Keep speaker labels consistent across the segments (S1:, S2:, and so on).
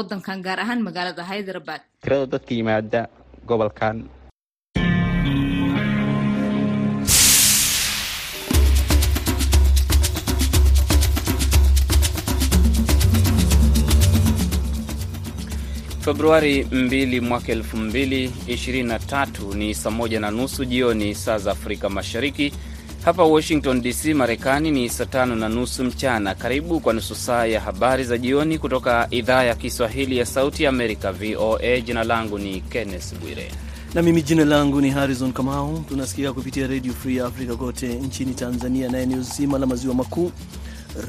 S1: wadankan gaar ahaan magaalada hyderabad
S2: tirada dadka yimaada gobolkan
S3: Februari 2 mwaka 2023 ni saa moja na nusu jioni saa za Afrika Mashariki. Hapa Washington DC, Marekani ni saa tano na nusu mchana. Karibu kwa nusu saa ya habari za jioni kutoka idhaa ya Kiswahili ya Sauti ya Amerika, VOA. Jina langu ni Kenneth Bwire
S4: na mimi jina langu ni Harrison Kamau. Tunasikika kupitia Redio Free Africa kote nchini Tanzania na eneo zima la maziwa makuu,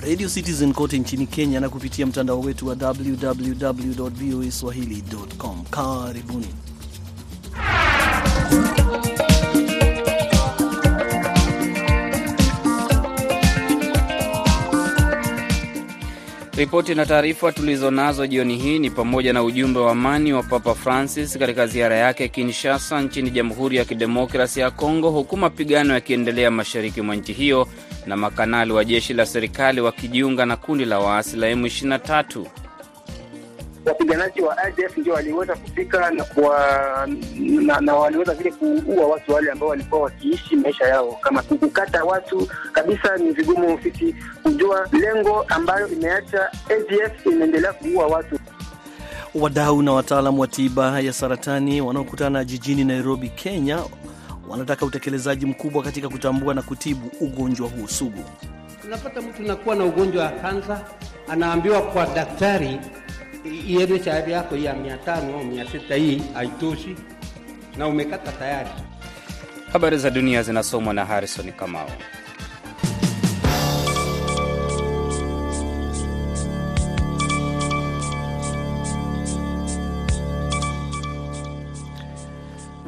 S4: Radio Citizen kote nchini Kenya na kupitia mtandao wetu wa www voa swahili.com. Karibuni.
S3: Ripoti na taarifa tulizonazo jioni hii ni pamoja na ujumbe wa amani wa Papa Francis katika ziara yake Kinshasa nchini Jamhuri ya Kidemokrasi ya Kongo, huku mapigano yakiendelea mashariki mwa nchi hiyo na makanali wa jeshi la serikali wakijiunga na kundi la waasi la M23.
S5: Wapiganaji wa ADF ndio waliweza kufika na, na, na waliweza vile kuua watu wale ambao walikuwa wakiishi maisha yao. Kama kukata watu kabisa, ni vigumu sisi kujua lengo ambayo imeacha ADF inaendelea kuua watu.
S4: Wadau na wataalamu wa tiba ya saratani wanaokutana jijini Nairobi, Kenya, wanataka utekelezaji mkubwa katika kutambua na kutibu ugonjwa huu sugu.
S6: Unapata mtu nakuwa na ugonjwa wa kansa, anaambiwa kwa daktari iende chari yako ya mia tano au mia sita hii haitoshi na umekata tayari.
S3: Habari za dunia zinasomwa na Harrison Kamau.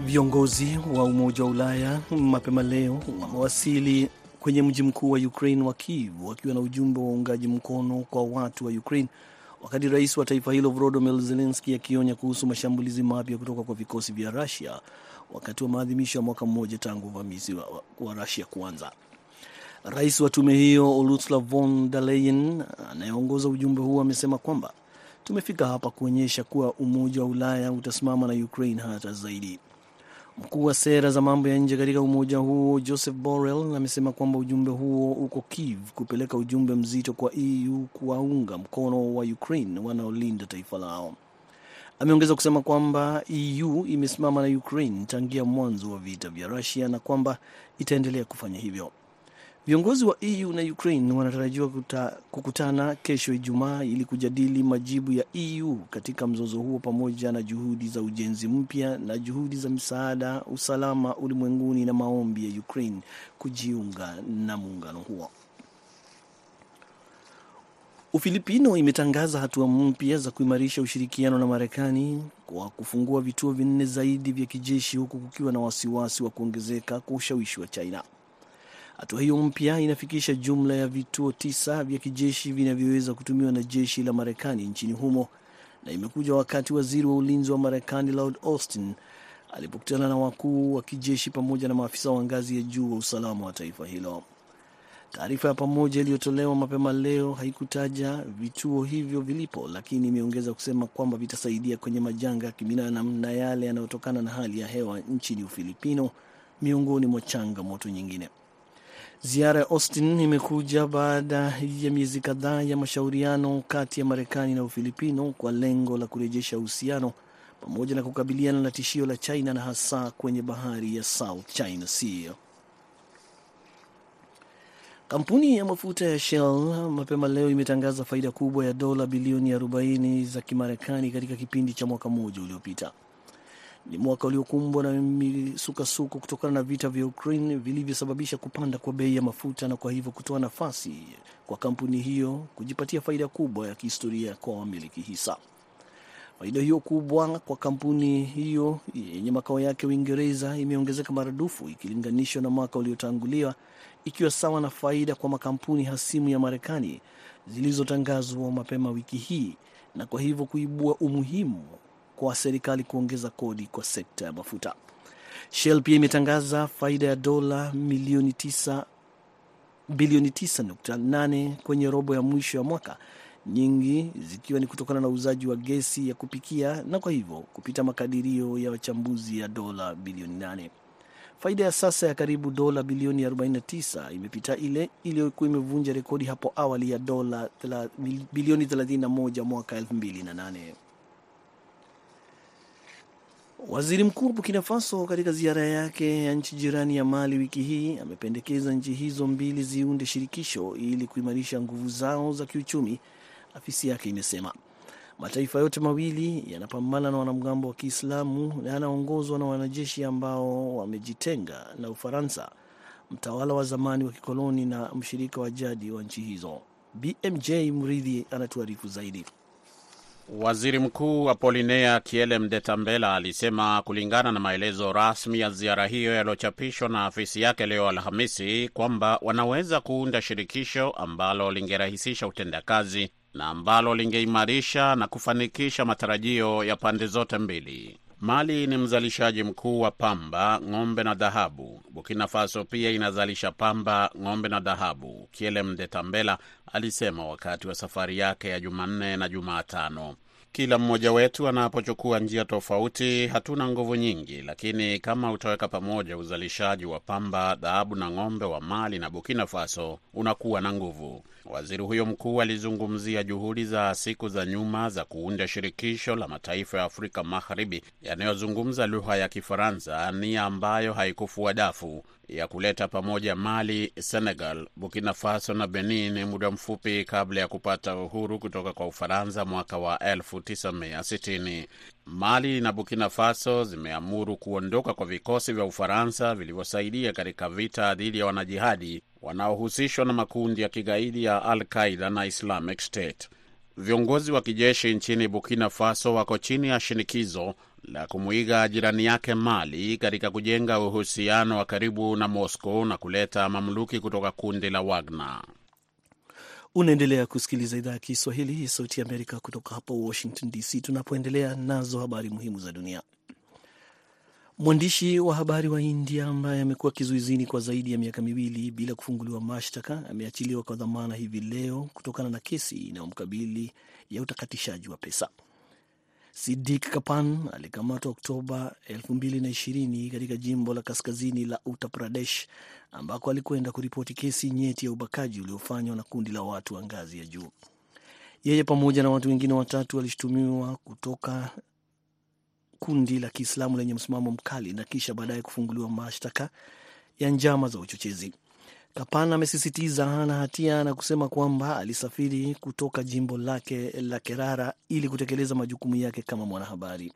S4: Viongozi wa Umoja wa Ulaya mapema leo wamewasili kwenye mji mkuu wa Ukraine wa Kiev wakiwa na ujumbe wa uungaji mkono kwa watu wa Ukraine wakati rais wa taifa hilo Volodymyr Zelensky akionya kuhusu mashambulizi mapya kutoka kwa vikosi vya Rusia wakati wa maadhimisho ya mwaka mmoja tangu uvamizi wa, wa Rusia kuanza. Rais wa tume hiyo Ursula von der Leyen anayeongoza ujumbe huo amesema kwamba tumefika hapa kuonyesha kuwa Umoja wa Ulaya utasimama na Ukraine hata zaidi. Mkuu wa sera za mambo ya nje katika umoja huo Joseph Borrell amesema kwamba ujumbe huo uko Kiev kupeleka ujumbe mzito kwa EU kuwaunga mkono wa Ukraine wanaolinda taifa lao. Ameongeza kusema kwamba EU imesimama na Ukraine tangia mwanzo wa vita vya Russia na kwamba itaendelea kufanya hivyo. Viongozi wa EU na Ukraine wanatarajiwa kukutana kesho Ijumaa ili kujadili majibu ya EU katika mzozo huo pamoja na juhudi za ujenzi mpya na juhudi za msaada, usalama ulimwenguni na maombi ya Ukraine kujiunga na muungano huo. Ufilipino imetangaza hatua mpya za kuimarisha ushirikiano na Marekani kwa kufungua vituo vinne zaidi vya kijeshi huku kukiwa na wasiwasi wa kuongezeka kwa ushawishi wa China. Hatua hiyo mpya inafikisha jumla ya vituo tisa vya kijeshi vinavyoweza kutumiwa na jeshi la Marekani nchini humo na imekuja wakati waziri wa ulinzi wa Marekani Lloyd Austin alipokutana na wakuu wa kijeshi pamoja na maafisa wa ngazi ya juu wa usalama wa taifa hilo. Taarifa ya pamoja iliyotolewa mapema leo haikutaja vituo hivyo vilipo, lakini imeongeza kusema kwamba vitasaidia kwenye majanga ya kibinadamu na yale yanayotokana na hali ya hewa nchini Ufilipino, miongoni mwa changamoto nyingine. Ziara ya Austin imekuja baada ya miezi kadhaa ya mashauriano kati ya Marekani na Ufilipino kwa lengo la kurejesha uhusiano pamoja na kukabiliana na tishio la China na hasa kwenye bahari ya South China Sea. Kampuni ya mafuta ya Shell mapema leo imetangaza faida kubwa ya dola bilioni 40 za Kimarekani katika kipindi cha mwaka mmoja uliopita. Ni mwaka uliokumbwa na misukasuko kutokana na vita vya Ukraine vilivyosababisha kupanda kwa bei ya mafuta na kwa hivyo kutoa nafasi kwa kampuni hiyo kujipatia faida kubwa ya kihistoria kwa wamiliki hisa. Faida hiyo kubwa kwa kampuni hiyo yenye makao yake Uingereza imeongezeka maradufu ikilinganishwa na mwaka uliotangulia, ikiwa sawa na faida kwa makampuni hasimu ya Marekani zilizotangazwa mapema wiki hii, na kwa hivyo kuibua umuhimu kwa serikali kuongeza kodi kwa sekta ya mafuta. Shell pia imetangaza faida ya dola milioni tisa bilioni 9.8 kwenye robo ya mwisho ya mwaka nyingi zikiwa ni kutokana na uuzaji wa gesi ya kupikia na kwa hivyo kupita makadirio ya wachambuzi ya dola bilioni 8. Faida ya sasa ya karibu dola bilioni 49 imepita ile iliyokuwa imevunja rekodi hapo awali ya dola bilioni 31 mwaka 2008. Waziri mkuu wa Burkina Faso katika ziara yake ya nchi jirani ya Mali wiki hii amependekeza nchi hizo mbili ziunde shirikisho ili kuimarisha nguvu zao za kiuchumi. Afisi yake imesema mataifa yote mawili yanapambana na wanamgambo wa Kiislamu na yanaongozwa na wanajeshi ambao wamejitenga na Ufaransa, mtawala wa zamani wa kikoloni na mshirika wa jadi wa nchi hizo. BMJ Mridhi anatuarifu zaidi.
S7: Waziri Mkuu Apolinea Kiele Mdetambela alisema kulingana na maelezo rasmi ya ziara hiyo yaliyochapishwa na afisi yake leo Alhamisi kwamba wanaweza kuunda shirikisho ambalo lingerahisisha utendakazi na ambalo lingeimarisha na kufanikisha matarajio ya pande zote mbili. Mali ni mzalishaji mkuu wa pamba, ng'ombe na dhahabu. Burkina Faso pia inazalisha pamba, ng'ombe na dhahabu, Kielem de Tambela alisema wakati wa safari yake ya Jumanne na Jumatano. Kila mmoja wetu anapochukua njia tofauti, hatuna nguvu nyingi, lakini kama utaweka pamoja uzalishaji wa pamba, dhahabu na ng'ombe wa Mali na Burkina Faso, unakuwa na nguvu. Waziri huyo mkuu alizungumzia juhudi za siku za nyuma za kuunda shirikisho la mataifa ya Afrika Magharibi yanayozungumza lugha ya Kifaransa, nia ambayo haikufua dafu ya kuleta pamoja Mali, Senegal, Burkina Faso na Benin muda mfupi kabla ya kupata uhuru kutoka kwa Ufaransa mwaka wa 1960. Mali na Burkina Faso zimeamuru kuondoka kwa vikosi vya Ufaransa vilivyosaidia katika vita dhidi ya wanajihadi wanaohusishwa na makundi ya kigaidi ya Al Qaida na Islamic State. Viongozi wa kijeshi nchini Burkina Faso wako chini ya shinikizo la kumwiga jirani yake Mali katika kujenga uhusiano wa karibu na Moscow na kuleta mamluki kutoka kundi la Wagner.
S4: Unaendelea kusikiliza idhaa ya Kiswahili ya Sauti ya Amerika kutoka hapa Washington DC, tunapoendelea nazo habari muhimu za dunia. Mwandishi wa habari wa India ambaye amekuwa kizuizini kwa zaidi ya miaka miwili bila kufunguliwa mashtaka ameachiliwa kwa dhamana hivi leo kutokana na kesi inayomkabili ya utakatishaji wa pesa. Sidik Kapan alikamatwa Oktoba 2020 katika jimbo la kaskazini la Uttar Pradesh ambako alikwenda kuripoti kesi nyeti ya ubakaji uliofanywa na kundi la watu wa ngazi ya juu. Yeye pamoja na watu wengine watatu walishutumiwa kutoka kundi la Kiislamu lenye msimamo mkali na kisha baadaye kufunguliwa mashtaka ya njama za uchochezi. Kapan amesisitiza hana hatia na kusema kwamba alisafiri kutoka jimbo lake la Kerala ili kutekeleza majukumu yake kama mwanahabari.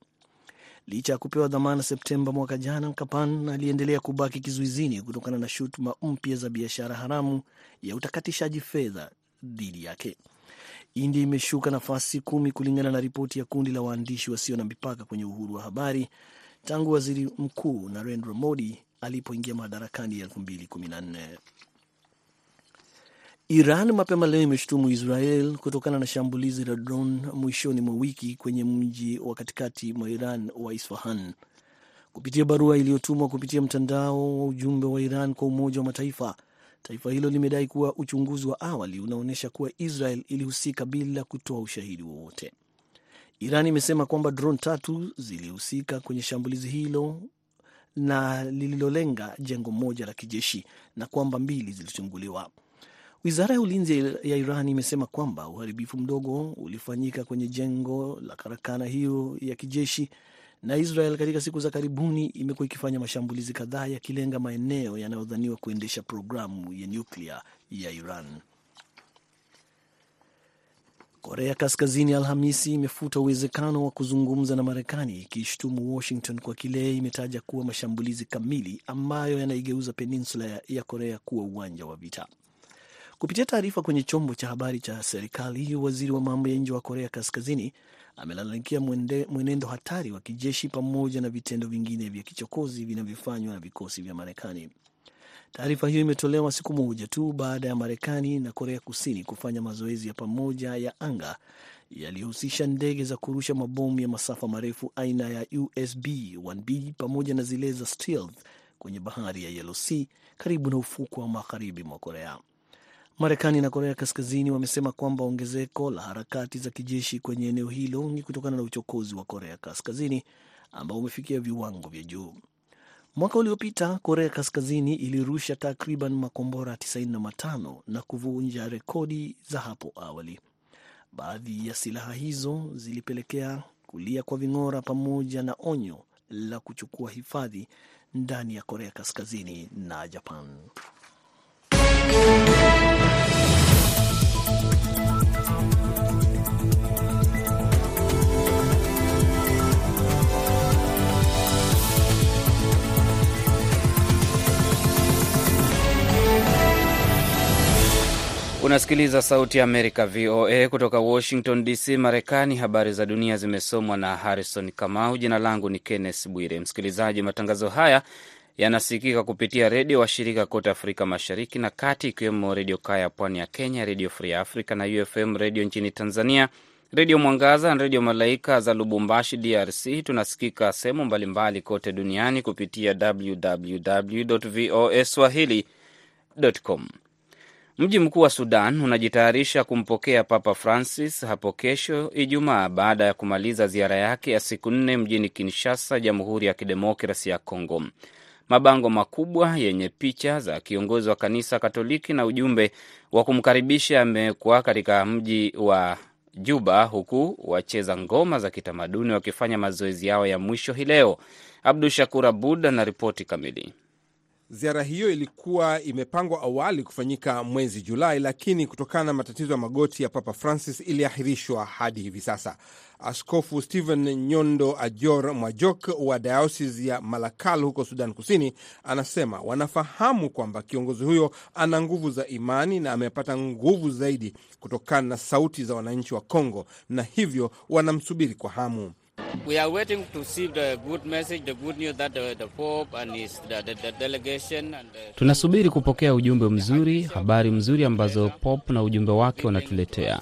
S4: Licha ya kupewa dhamana Septemba mwaka jana, Kapan aliendelea kubaki kizuizini kutokana na shutuma mpya za biashara haramu ya utakatishaji fedha dhidi yake. India imeshuka nafasi kumi kulingana na ripoti ya kundi la waandishi wasio na mipaka kwenye uhuru wa habari tangu waziri mkuu Narendra Modi alipoingia madarakani 2014. Iran mapema leo imeshutumu Israel kutokana na shambulizi la drone mwishoni mwa wiki kwenye mji wa katikati mwa Iran wa Isfahan. Kupitia barua iliyotumwa kupitia mtandao wa ujumbe wa Iran kwa Umoja wa Mataifa, taifa hilo limedai kuwa uchunguzi wa awali unaonyesha kuwa Israel ilihusika bila kutoa ushahidi wowote. Iran imesema kwamba drone tatu zilihusika kwenye shambulizi hilo na lililolenga jengo moja la kijeshi na kwamba mbili zilitunguliwa. Wizara ya ulinzi ya Iran imesema kwamba uharibifu mdogo ulifanyika kwenye jengo la karakana hiyo ya kijeshi, na Israel katika siku za karibuni imekuwa ikifanya mashambulizi kadhaa yakilenga maeneo yanayodhaniwa kuendesha programu ya nyuklia ya Iran. Korea Kaskazini Alhamisi imefuta uwezekano wa kuzungumza na Marekani ikishutumu Washington kwa kile imetaja kuwa mashambulizi kamili ambayo yanaigeuza peninsula ya Korea kuwa uwanja wa vita. Kupitia taarifa kwenye chombo cha habari cha serikali, waziri wa mambo ya nje wa Korea Kaskazini amelalamikia mwenendo hatari wa kijeshi pamoja na vitendo vingine vya kichokozi vinavyofanywa na vikosi vya Marekani. Taarifa hiyo imetolewa siku moja tu baada ya Marekani na Korea Kusini kufanya mazoezi ya pamoja ya anga yaliyohusisha ndege za kurusha mabomu ya masafa marefu aina ya USB 1B pamoja na zile za stealth kwenye bahari ya Yellow Sea karibu na ufukwa wa magharibi mwa Korea. Marekani na Korea Kaskazini wamesema kwamba ongezeko la harakati za kijeshi kwenye eneo hilo ni kutokana na uchokozi wa Korea Kaskazini ambao umefikia viwango vya juu. Mwaka uliopita Korea Kaskazini ilirusha takriban makombora 95 na kuvunja rekodi za hapo awali. Baadhi ya silaha hizo zilipelekea kulia kwa ving'ora pamoja na onyo la kuchukua hifadhi ndani ya Korea Kaskazini na Japan.
S3: Unasikiliza Sauti ya Amerika, VOA, kutoka Washington DC, Marekani. Habari za dunia zimesomwa na Harrison Kamau. Jina langu ni Kenneth Bwire. Msikilizaji, matangazo haya yanasikika kupitia redio washirika kote Afrika Mashariki na Kati, ikiwemo Redio Kaya pwani ya Kenya, Redio Free Africa na UFM Redio nchini Tanzania, Redio Mwangaza na Redio Malaika za Lubumbashi, DRC. Tunasikika sehemu mbalimbali kote duniani kupitia www voa swahili.com. Mji mkuu wa Sudan unajitayarisha kumpokea Papa Francis hapo kesho Ijumaa, baada ya kumaliza ziara yake ya siku nne mjini Kinshasa, Jamhuri ya Kidemokrasi ya Kongo. Mabango makubwa yenye picha za kiongozi wa kanisa Katoliki na ujumbe wa kumkaribisha yamewekwa katika mji wa Juba, huku wacheza ngoma za kitamaduni wakifanya mazoezi yao ya mwisho hii leo. Abdu Shakur Abud anaripoti kamili.
S8: Ziara hiyo ilikuwa imepangwa awali kufanyika mwezi Julai, lakini kutokana na matatizo ya magoti ya Papa Francis iliahirishwa hadi hivi sasa. Askofu Stephen Nyondo Ajor Mwajok wa dayosisi ya Malakal huko Sudan Kusini anasema wanafahamu kwamba kiongozi huyo ana nguvu za imani na amepata nguvu zaidi kutokana na sauti za wananchi wa Kongo, na hivyo wanamsubiri kwa hamu.
S9: We are waiting to see the good message, the good news that the, Pope and his, the, the, the delegation and the...
S3: Tunasubiri kupokea ujumbe mzuri, habari mzuri ambazo Pope na ujumbe wake wanatuletea.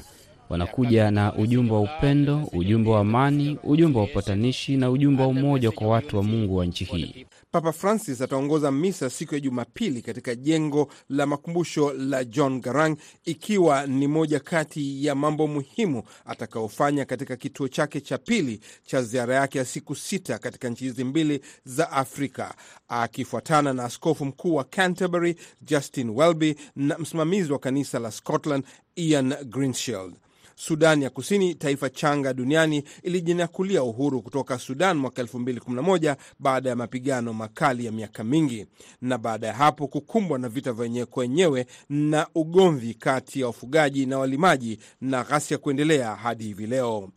S3: Wanakuja na ujumbe wa upendo, ujumbe wa amani, ujumbe wa upatanishi na ujumbe wa umoja kwa watu wa Mungu wa nchi hii.
S8: Papa Francis ataongoza misa siku ya Jumapili katika jengo la makumbusho la John Garang, ikiwa ni moja kati ya mambo muhimu atakayofanya katika kituo chake cha pili cha ziara yake ya siku sita katika nchi hizi mbili za Afrika, akifuatana na askofu mkuu wa Canterbury Justin Welby na msimamizi wa kanisa la Scotland Ian Greenshield. Sudan ya Kusini, taifa changa duniani, ilijinyakulia uhuru kutoka Sudan mwaka 2011 baada ya mapigano makali ya miaka mingi, na baada ya hapo kukumbwa na vita vyenyewe kwenyewe na ugomvi kati ya wafugaji na walimaji na ghasia kuendelea hadi hivi leo.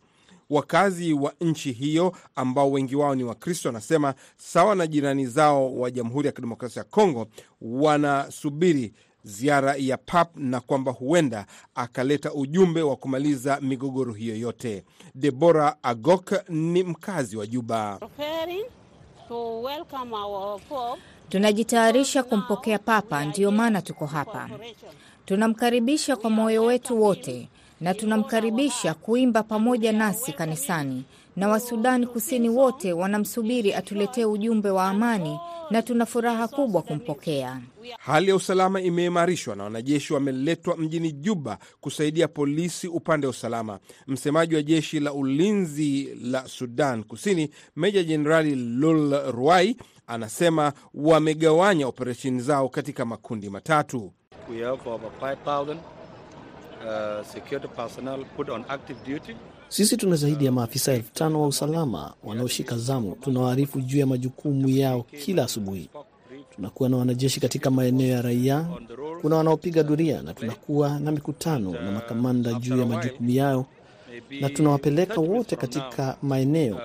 S8: Wakazi wa nchi hiyo ambao wengi wao ni Wakristo wanasema sawa na jirani zao wa Jamhuri ya Kidemokrasia ya Kongo wanasubiri ziara ya Pap na kwamba huenda akaleta ujumbe wa kumaliza migogoro hiyo yote. Debora Agok ni mkazi wa Juba.
S10: Tunajitayarisha kumpokea Papa, ndiyo maana tuko hapa. Tunamkaribisha kwa moyo wetu wote na tunamkaribisha kuimba pamoja nasi kanisani, na Wasudan Kusini wote wanamsubiri atuletee ujumbe wa amani, na tuna furaha kubwa kumpokea.
S8: Hali ya usalama imeimarishwa na wanajeshi wameletwa mjini Juba kusaidia polisi upande wa usalama. Msemaji wa jeshi la ulinzi la Sudan Kusini, Meja Jenerali Lul Ruai, anasema wamegawanya operesheni zao katika makundi matatu.
S11: We have over 5,000, uh, security personnel put on active duty.
S4: Sisi tuna zaidi ya maafisa elfu tano wa usalama wanaoshika zamu. Tunawaarifu juu ya majukumu yao kila asubuhi. Tunakuwa na wanajeshi katika maeneo ya raia, kuna wanaopiga doria, na tunakuwa na mikutano na makamanda juu ya majukumu yao, na tunawapeleka wote katika maeneo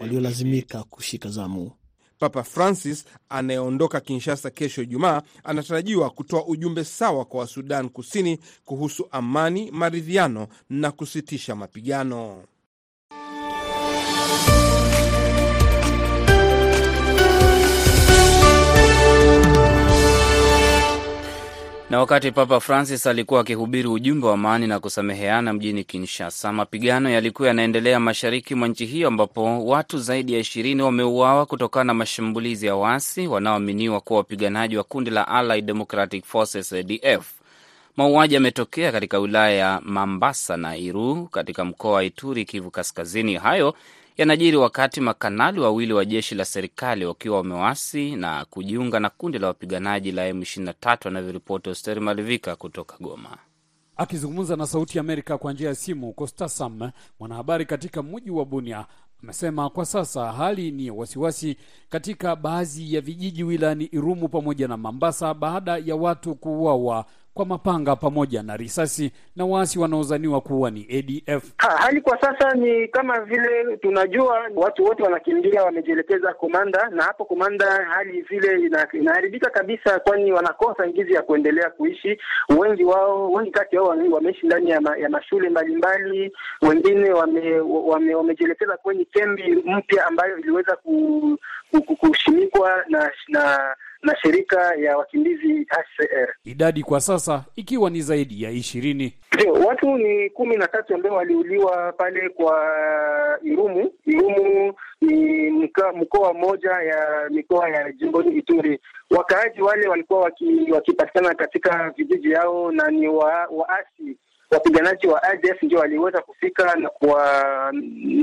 S4: waliolazimika kushika zamu.
S8: Papa Francis anayeondoka Kinshasa kesho Ijumaa anatarajiwa kutoa ujumbe sawa kwa Wasudan Kusini kuhusu amani, maridhiano na kusitisha mapigano.
S3: Na wakati Papa Francis alikuwa akihubiri ujumbe wa amani na kusameheana mjini Kinshasa, mapigano yalikuwa yanaendelea mashariki mwa nchi hiyo, ambapo watu zaidi ya ishirini wameuawa kutokana na mashambulizi ya waasi wanaoaminiwa kuwa wapiganaji wa kundi la Allied Democratic Forces ADF. Mauaji yametokea katika wilaya ya Mambasa na Iru katika mkoa wa Ituri, Kivu Kaskazini. Hayo yanajiri wakati makanali wawili wa jeshi la serikali wakiwa wamewasi na kujiunga na kundi la wapiganaji la M23, anavyoripoti Hosteri Malivika kutoka Goma.
S12: Akizungumza na Sauti ya Amerika kwa njia ya simu, Costa Sam, mwanahabari katika mji wa Bunia, amesema kwa sasa hali ni wasiwasi katika baadhi ya vijiji wilayani Irumu pamoja na Mambasa baada ya watu kuuawa kwa mapanga pamoja na risasi na waasi wanaozaniwa kuwa ni ADF.
S5: Ha, hali kwa sasa ni kama vile tunajua watu wote wanakimbia wamejielekeza Komanda, na hapo Komanda hali vile ina, inaharibika kabisa, kwani wanakosa ngizi ya kuendelea kuishi. Wengi wao wengi kati yao wameishi ndani ya, ma, ya mashule mbalimbali, wengine wamejielekeza wame, kwenye kambi mpya ambayo iliweza ku, ku, ku, kushimikwa na, na na shirika ya wakimbizi HCR.
S12: Idadi kwa sasa ikiwa ni zaidi ya ishirini.
S5: Ndio, watu ni kumi na tatu ambao waliuliwa pale kwa Irumu. Irumu ni mkoa mmoja ya mikoa ya jimboni Ituri. Wakaaji wale walikuwa waki, wakipatikana katika vijiji yao na ni wa, waasi wapiganaji wa ADF ndio waliweza kufika na, kuwa,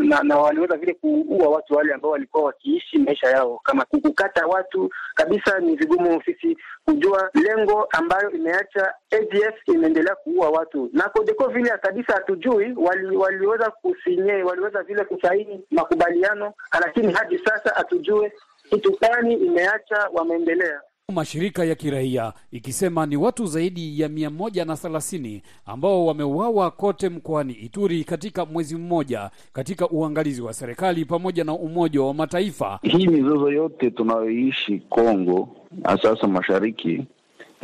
S5: na, na waliweza vile kuua watu wale ambao walikuwa wakiishi maisha yao. Kama kukata watu kabisa, ni vigumu sisi kujua lengo ambayo imeacha ADF imeendelea kuua watu, na Kodeko vile kabisa hatujui wali, waliweza kusinye waliweza vile kusaini makubaliano, lakini hadi sasa hatujue kitu gani imeacha wameendelea
S12: mashirika ya kiraia ikisema ni watu zaidi ya mia moja na thelathini ambao wameuawa kote mkoani Ituri katika mwezi mmoja katika uangalizi wa serikali pamoja na Umoja wa Mataifa.
S13: Hii mizozo yote tunayoishi Kongo, sasa mashariki,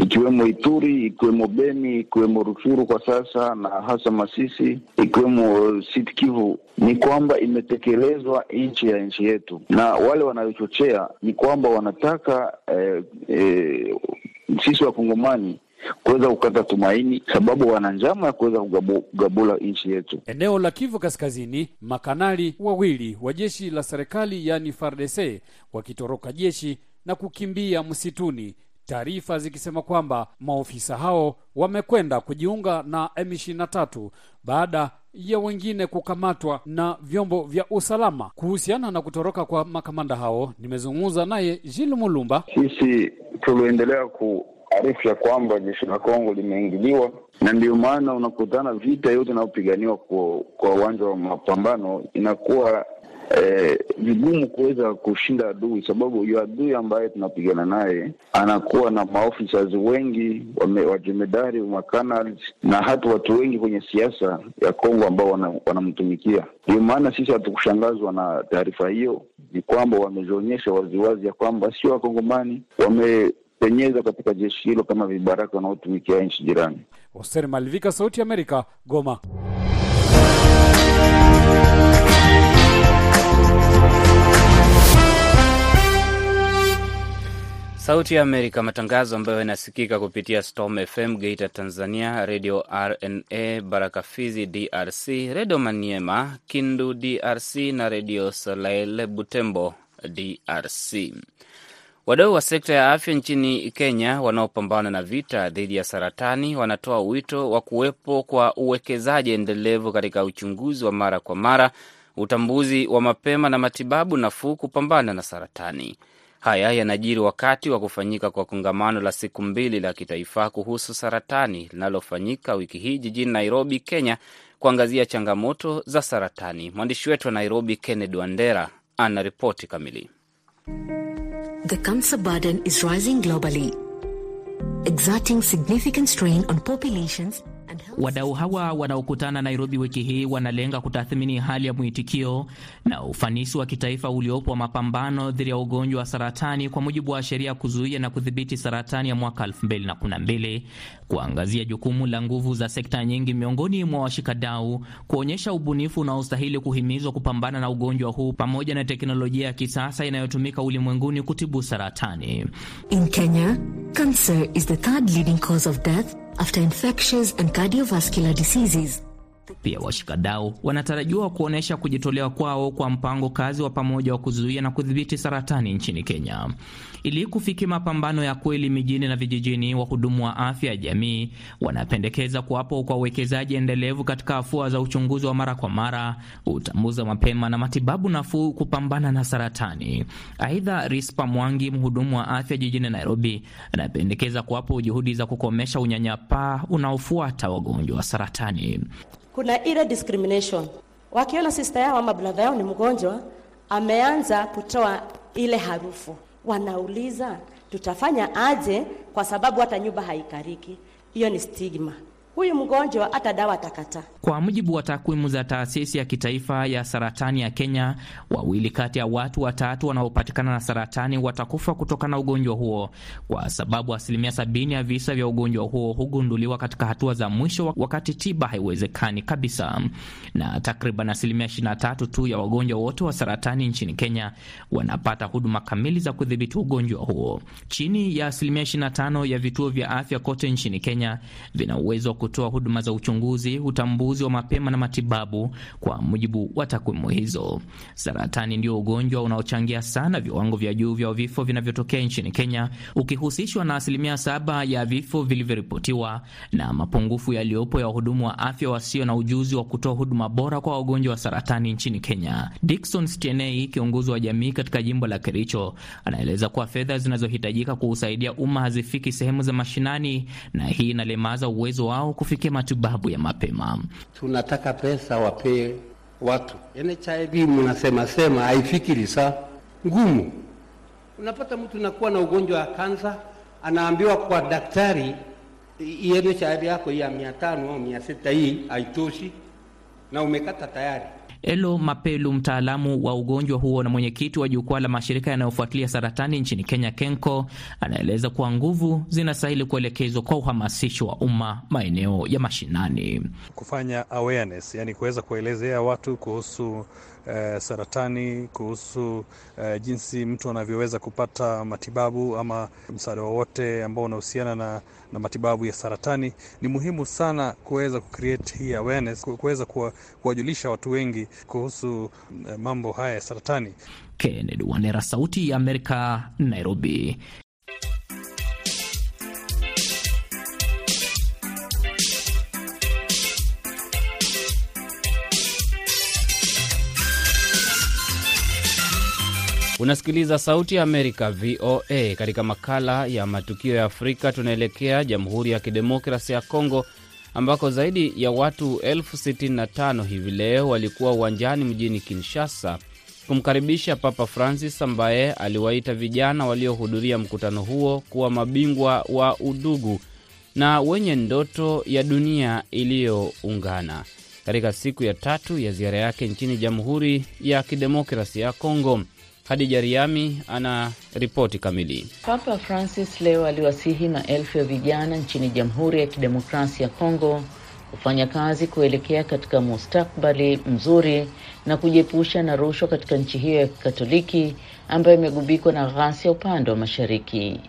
S13: ikiwemo Ituri, ikiwemo Beni, ikiwemo Rushuru kwa sasa na hasa Masisi, ikiwemo Sud Kivu, ni kwamba imetekelezwa nchi ya nchi yetu, na wale wanayochochea ni kwamba wanataka eh, eh, sisi wakongomani kuweza kukata tumaini, sababu wana njama ya kuweza kugabula nchi yetu.
S12: Eneo la Kivu Kaskazini, makanali wawili wa jeshi la serikali yaani FARDC wakitoroka jeshi na kukimbia msituni taarifa zikisema kwamba maofisa hao wamekwenda kujiunga na M23 baada ya wengine kukamatwa na vyombo vya usalama. Kuhusiana na kutoroka kwa makamanda hao, nimezungumza naye Jil Mulumba.
S13: Sisi tuliendelea kuarifu ya kwamba jeshi la Kongo limeingiliwa, na ndio maana unakutana vita yote inayopiganiwa kwa uwanja wa mapambano inakuwa vigumu eh, kuweza kushinda adui, sababu huyo adui ambaye tunapigana naye anakuwa na maofisa wengi wajemedari makanali na hata watu wengi kwenye siasa ya Kongo ambao wanamtumikia. Ndio maana sisi hatukushangazwa na taarifa hiyo, ni kwamba wamezionyesha waziwazi ya kwamba sio wakongomani wamepenyeza katika jeshi hilo kama vibaraka wanaotumikia nchi jirani.
S12: Hoser Malivika, Sauti ya Amerika, Goma.
S3: Sauti ya Amerika, matangazo ambayo yanasikika kupitia Storm FM Geita Tanzania, redio RNA Baraka Fizi DRC, redio Maniema Kindu DRC na redio Soleil Butembo DRC. Wadau wa sekta ya afya nchini Kenya wanaopambana na vita dhidi ya saratani wanatoa wito wa kuwepo kwa uwekezaji endelevu katika uchunguzi wa mara kwa mara, utambuzi wa mapema na matibabu nafuu kupambana na saratani. Haya yanajiri wakati wa kufanyika kwa kongamano la siku mbili la kitaifa kuhusu saratani linalofanyika wiki hii jijini Nairobi, Kenya, kuangazia changamoto za saratani. Mwandishi wetu wa Nairobi, Kennedy Wandera, ana ripoti kamili.
S14: The cancer burden is rising globally, exerting significant strain on populations
S15: Wadau hawa wanaokutana Nairobi wiki hii wanalenga kutathmini hali ya mwitikio na ufanisi wa kitaifa uliopo wa mapambano dhidi ya ugonjwa wa saratani kwa mujibu wa sheria ya kuzuia na kudhibiti saratani ya mwaka 2012, kuangazia jukumu la nguvu za sekta nyingi miongoni mwa washikadau, kuonyesha ubunifu unaostahili kuhimizwa kupambana na ugonjwa huu, pamoja na teknolojia ya kisasa inayotumika ulimwenguni kutibu saratani.
S14: In Kenya, cancer is the third leading cause of death after infectious and cardiovascular diseases.
S15: Pia washikadau wanatarajiwa kuonyesha kujitolea kwao kwa mpango kazi wa pamoja wa kuzuia na kudhibiti saratani nchini Kenya. Ili kufikia mapambano ya kweli mijini na vijijini, wahudumu wa afya ya jamii wanapendekeza kuwapo kwa uwekezaji endelevu katika afua za uchunguzi wa mara kwa mara, utambuzi mapema na matibabu nafuu kupambana na saratani. Aidha, Rispa Mwangi, mhudumu wa afya jijini Nairobi, anapendekeza kuwapo juhudi za kukomesha unyanyapaa unaofuata wagonjwa wa saratani.
S16: Kuna ile discrimination, wakiona sister yao ama brother yao ni mgonjwa, ameanza kutoa ile harufu, wanauliza tutafanya aje, kwa sababu hata nyumba haikariki. Hiyo ni stigma. Huyu mgonjwa hata dawa atakataa.
S15: Kwa mujibu wa takwimu za taasisi ya kitaifa ya saratani ya Kenya, wawili kati ya watu watatu wanaopatikana na saratani watakufa kutokana na ugonjwa huo, kwa sababu asilimia sabini ya visa vya ugonjwa huo hugunduliwa katika hatua za mwisho, wakati tiba haiwezekani kabisa. Na takriban asilimia 23 tu ya wagonjwa wote wa saratani nchini Kenya wanapata huduma kamili za kudhibiti ugonjwa huo. Chini ya asilimia 25 ya vituo vya afya kote nchini Kenya vina uwezo kutoa huduma za uchunguzi, utambuzi wa mapema na matibabu, kwa mujibu wa takwimu hizo. Saratani ndio ugonjwa unaochangia sana viwango vya juu vya vifo vinavyotokea nchini Kenya, ukihusishwa na asilimia saba ya vifo vilivyoripotiwa na mapungufu yaliyopo ya wahudumu wa afya wasio na ujuzi wa kutoa huduma bora kwa wagonjwa wa saratani nchini Kenya. Dickson Stienei, kiongozi wa jamii katika jimbo la Kericho, anaeleza kuwa fedha zinazohitajika kuusaidia umma hazifiki sehemu za mashinani, na hii inalemaza uwezo wao kufikia matibabu ya mapema.
S6: Tunataka pesa wapee watu. NHIV mnasema sema haifikiri saa ngumu. Unapata mtu nakuwa na ugonjwa wa kansa, anaambiwa kwa daktari, NHIV yako hii ya mia tano au mia sita hii haitoshi, na umekata tayari.
S15: Elo Mapelu, mtaalamu wa ugonjwa huo na mwenyekiti wa jukwaa la mashirika yanayofuatilia saratani nchini Kenya, KENCO, anaeleza kuwa nguvu zinastahili kuelekezwa kwa uhamasisho wa umma maeneo ya mashinani,
S17: kufanya awareness, yani kuweza kuelezea watu kuhusu Uh, saratani kuhusu eh, jinsi mtu anavyoweza kupata matibabu ama msaada wowote ambao unahusiana na, na matibabu ya saratani. Ni muhimu sana kuweza kucreate hii awareness, kuweza kuwajulisha watu wengi kuhusu uh, mambo haya ya saratani.
S15: Kennedy Wandera, Sauti ya Amerika, Nairobi.
S3: Unasikiliza Sauti ya Amerika, VOA. Katika makala ya matukio ya Afrika, tunaelekea Jamhuri ya Kidemokrasi ya Kongo ambako zaidi ya watu elfu sitini na tano hivi leo walikuwa uwanjani mjini Kinshasa kumkaribisha Papa Francis ambaye aliwaita vijana waliohudhuria mkutano huo kuwa mabingwa wa udugu na wenye ndoto ya dunia iliyoungana. Katika siku ya tatu ya ziara yake nchini Jamhuri ya Kidemokrasi ya Kongo, Hadija Riami ana ripoti kamili.
S18: Papa Francis leo aliwasihi maelfu ya vijana nchini Jamhuri ya Kidemokrasia ya Kongo kufanya kazi kuelekea katika mustakbali mzuri na kujiepusha na rushwa katika nchi hiyo ya Kikatoliki ambayo imegubikwa na ghasia upande wa mashariki.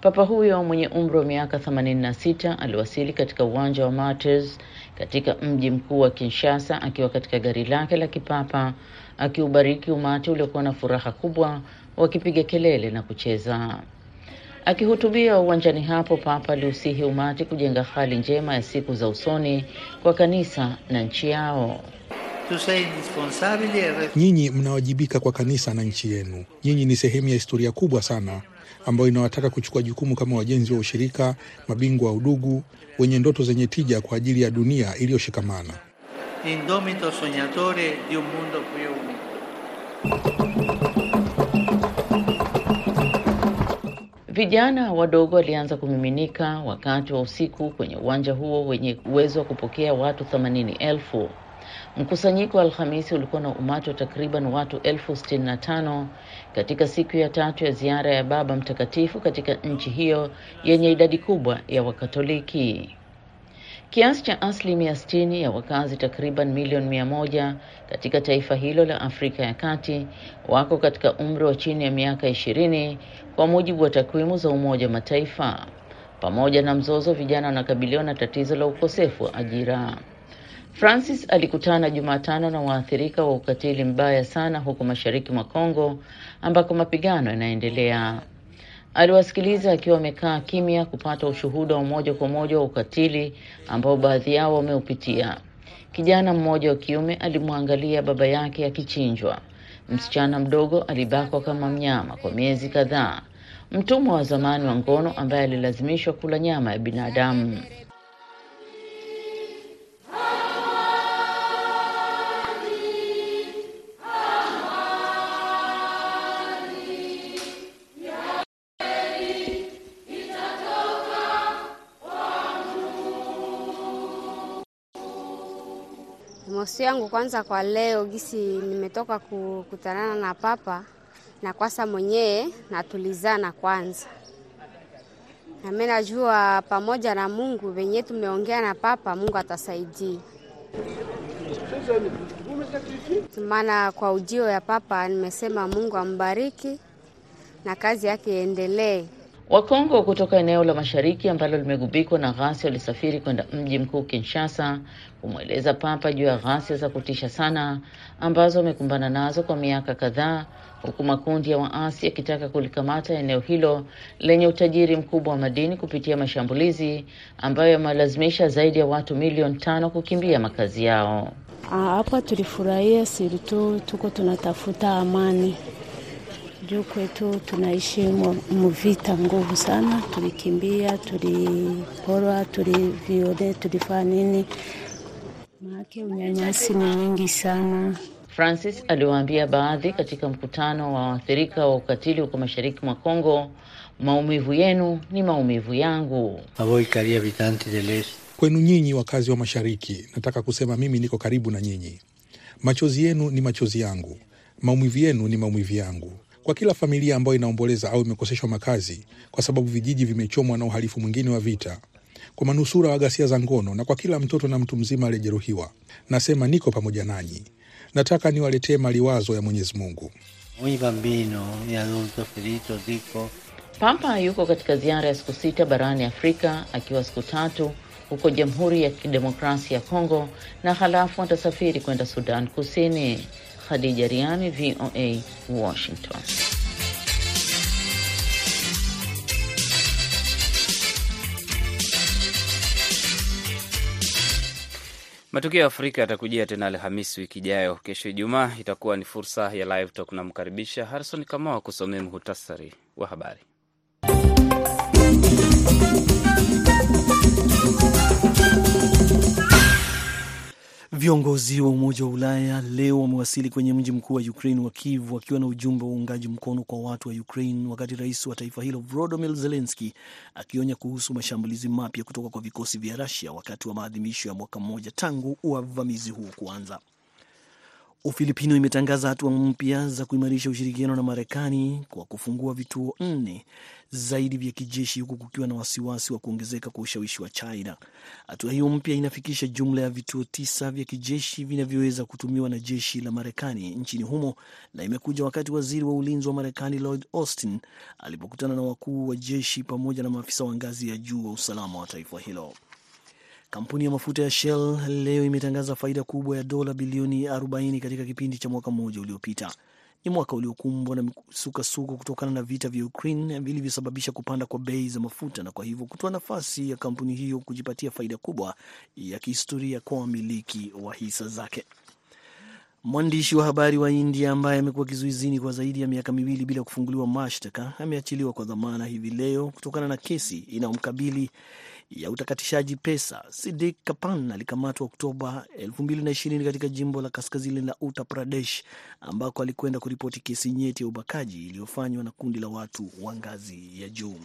S18: Papa huyo mwenye umri wa miaka 86 aliwasili katika uwanja wa Martyrs katika mji mkuu wa Kinshasa akiwa katika gari lake la kipapa akiubariki umati uliokuwa na furaha kubwa wakipiga kelele na kucheza. Akihutubia uwanjani hapo, Papa aliusihi umati kujenga hali njema ya siku za usoni kwa kanisa na nchi yao.
S19: Nyinyi mnawajibika kwa kanisa na nchi yenu. Nyinyi ni sehemu ya historia kubwa sana ambayo inawataka kuchukua jukumu kama wajenzi wa ushirika, mabingwa wa udugu, wenye ndoto zenye tija kwa ajili ya dunia iliyoshikamana.
S20: Indomito sognatore di un mondo più
S18: Vijana wadogo walianza kumiminika wakati wa usiku kwenye uwanja huo wenye uwezo wa kupokea watu themanini elfu. Mkusanyiko wa Alhamisi ulikuwa na umati wa takriban watu elfu sitini na tano katika siku ya tatu ya ziara ya Baba Mtakatifu katika nchi hiyo yenye idadi kubwa ya Wakatoliki. Kiasi cha asilimia sitini ya wakazi takriban milioni mia moja katika taifa hilo la Afrika ya Kati wako katika umri wa chini ya miaka ishirini kwa mujibu wa takwimu za Umoja wa Mataifa. Pamoja na mzozo, vijana wanakabiliwa na tatizo la ukosefu wa ajira. Francis alikutana Jumatano na waathirika wa ukatili mbaya sana huko mashariki mwa Kongo ambako mapigano yanaendelea. Aliwasikiliza akiwa amekaa kimya kupata ushuhuda wa moja kwa moja wa ukatili ambao baadhi yao wameupitia. Kijana mmoja wa kiume alimwangalia baba yake akichinjwa. Msichana mdogo alibakwa kama mnyama kwa miezi kadhaa, mtumwa wa zamani wa ngono ambaye alilazimishwa kula nyama ya binadamu.
S21: Mosi yangu kwanza kwa leo gisi nimetoka kukutanana na papa na kwasa mwenyewe natulizana kwanza, na mimi najua pamoja na Mungu venye tumeongea na papa, Mungu atasaidia. Maana kwa ujio ya papa nimesema Mungu ambariki na kazi yake iendelee.
S18: Wakongo kutoka eneo la mashariki ambalo limegubikwa na ghasia walisafiri kwenda mji mkuu Kinshasa kumweleza papa juu ya ghasia za kutisha sana ambazo wamekumbana nazo kwa miaka kadhaa, huku makundi ya waasi yakitaka kulikamata eneo hilo lenye utajiri mkubwa wa madini kupitia mashambulizi ambayo yamelazimisha zaidi ya watu milioni tano kukimbia makazi yao.
S22: Hapa tulifurahia siritu, tuko tunatafuta amani juu kwetu tunaishi muvita nguvu sana, tulikimbia, tuliporwa, tulivione, tulifaa nini, maake unyanyasi ni mwingi sana.
S18: Francis aliwaambia baadhi katika mkutano wa waathirika wa ukatili huko mashariki mwa Kongo, maumivu yenu ni maumivu yangu.
S19: Kwenu nyinyi wakazi wa mashariki, nataka kusema mimi niko karibu na nyinyi. Machozi yenu ni machozi yangu, maumivu yenu ni maumivu yangu kwa kila familia ambayo inaomboleza au imekoseshwa makazi kwa sababu vijiji vimechomwa na uhalifu mwingine wa vita, kwa manusura wa ghasia za ngono na kwa kila mtoto na mtu mzima aliyejeruhiwa, nasema niko pamoja nanyi. Nataka niwaletee maliwazo ya Mwenyezi Mungu.
S18: Papa yuko katika ziara ya siku sita barani Afrika, akiwa siku tatu huko Jamhuri ya Kidemokrasia ya Kongo na halafu atasafiri kwenda Sudan Kusini. Khadija Riami, VOA, Washington.
S3: Matukio ya Afrika yatakujia tena Alhamisi wiki ijayo. Kesho Ijumaa itakuwa ni fursa ya Live Talk. Namkaribisha Harrison Kamau akusomee muhutasari wa habari.
S4: Viongozi wa Umoja wa Ulaya leo wamewasili kwenye mji mkuu wa Ukraine wa Kiev wakiwa na ujumbe wa uungaji mkono kwa watu wa Ukraine, wakati rais wa taifa hilo Volodymyr Zelensky akionya kuhusu mashambulizi mapya kutoka kwa vikosi vya Russia wakati wa maadhimisho ya mwaka mmoja tangu uvamizi huo kuanza. Ufilipino imetangaza hatua mpya za kuimarisha ushirikiano na Marekani kwa kufungua vituo nne zaidi vya kijeshi huku kukiwa na wasiwasi wa kuongezeka kwa ushawishi wa China. Hatua hiyo mpya inafikisha jumla ya vituo tisa vya kijeshi vinavyoweza kutumiwa na jeshi la Marekani nchini humo na imekuja wakati waziri wa ulinzi wa Marekani Lloyd Austin alipokutana na wakuu wa jeshi pamoja na maafisa wa ngazi ya juu wa usalama wa taifa hilo. Kampuni ya mafuta ya Shell leo imetangaza faida kubwa ya dola bilioni 40 katika kipindi cha mwaka mmoja uliopita. Ni mwaka uliokumbwa na msukasuko kutokana na vita vya Ukraine vilivyosababisha kupanda kwa bei za mafuta na kwa hivyo kutoa nafasi ya kampuni hiyo kujipatia faida kubwa ya kihistoria kwa wamiliki wa hisa zake. Mwandishi wa habari wa India ambaye amekuwa kizuizini kwa zaidi ya miaka miwili bila kufunguliwa mashtaka ameachiliwa kwa dhamana hivi leo kutokana na kesi inayomkabili ya utakatishaji pesa. Sidik Kapan alikamatwa Oktoba 2020 katika jimbo la kaskazini la Uttar Pradesh ambako alikwenda kuripoti kesi nyeti ya ubakaji iliyofanywa na kundi la watu wa ngazi ya juu.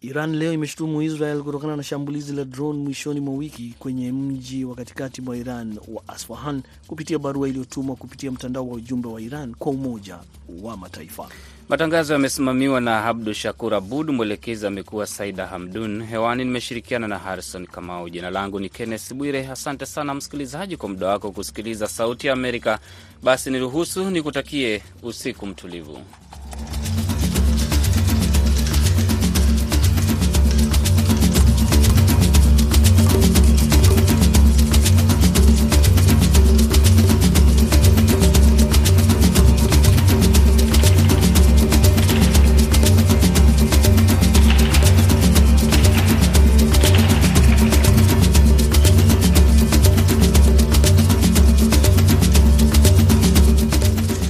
S4: Iran leo imeshutumu Israel kutokana na shambulizi la drone mwishoni mwa wiki kwenye mji wa katikati mwa Iran wa Asfahan kupitia barua iliyotumwa kupitia mtandao wa ujumbe wa Iran kwa Umoja wa Mataifa.
S3: Matangazo yamesimamiwa na Abdu Shakur Abud, mwelekezi amekuwa Saida Hamdun. Hewani nimeshirikiana na Harrison Kamau. Jina langu ni Kenneth Bwire. Asante sana msikilizaji kwa muda wako kusikiliza Sauti ya Amerika. Basi niruhusu nikutakie usiku mtulivu.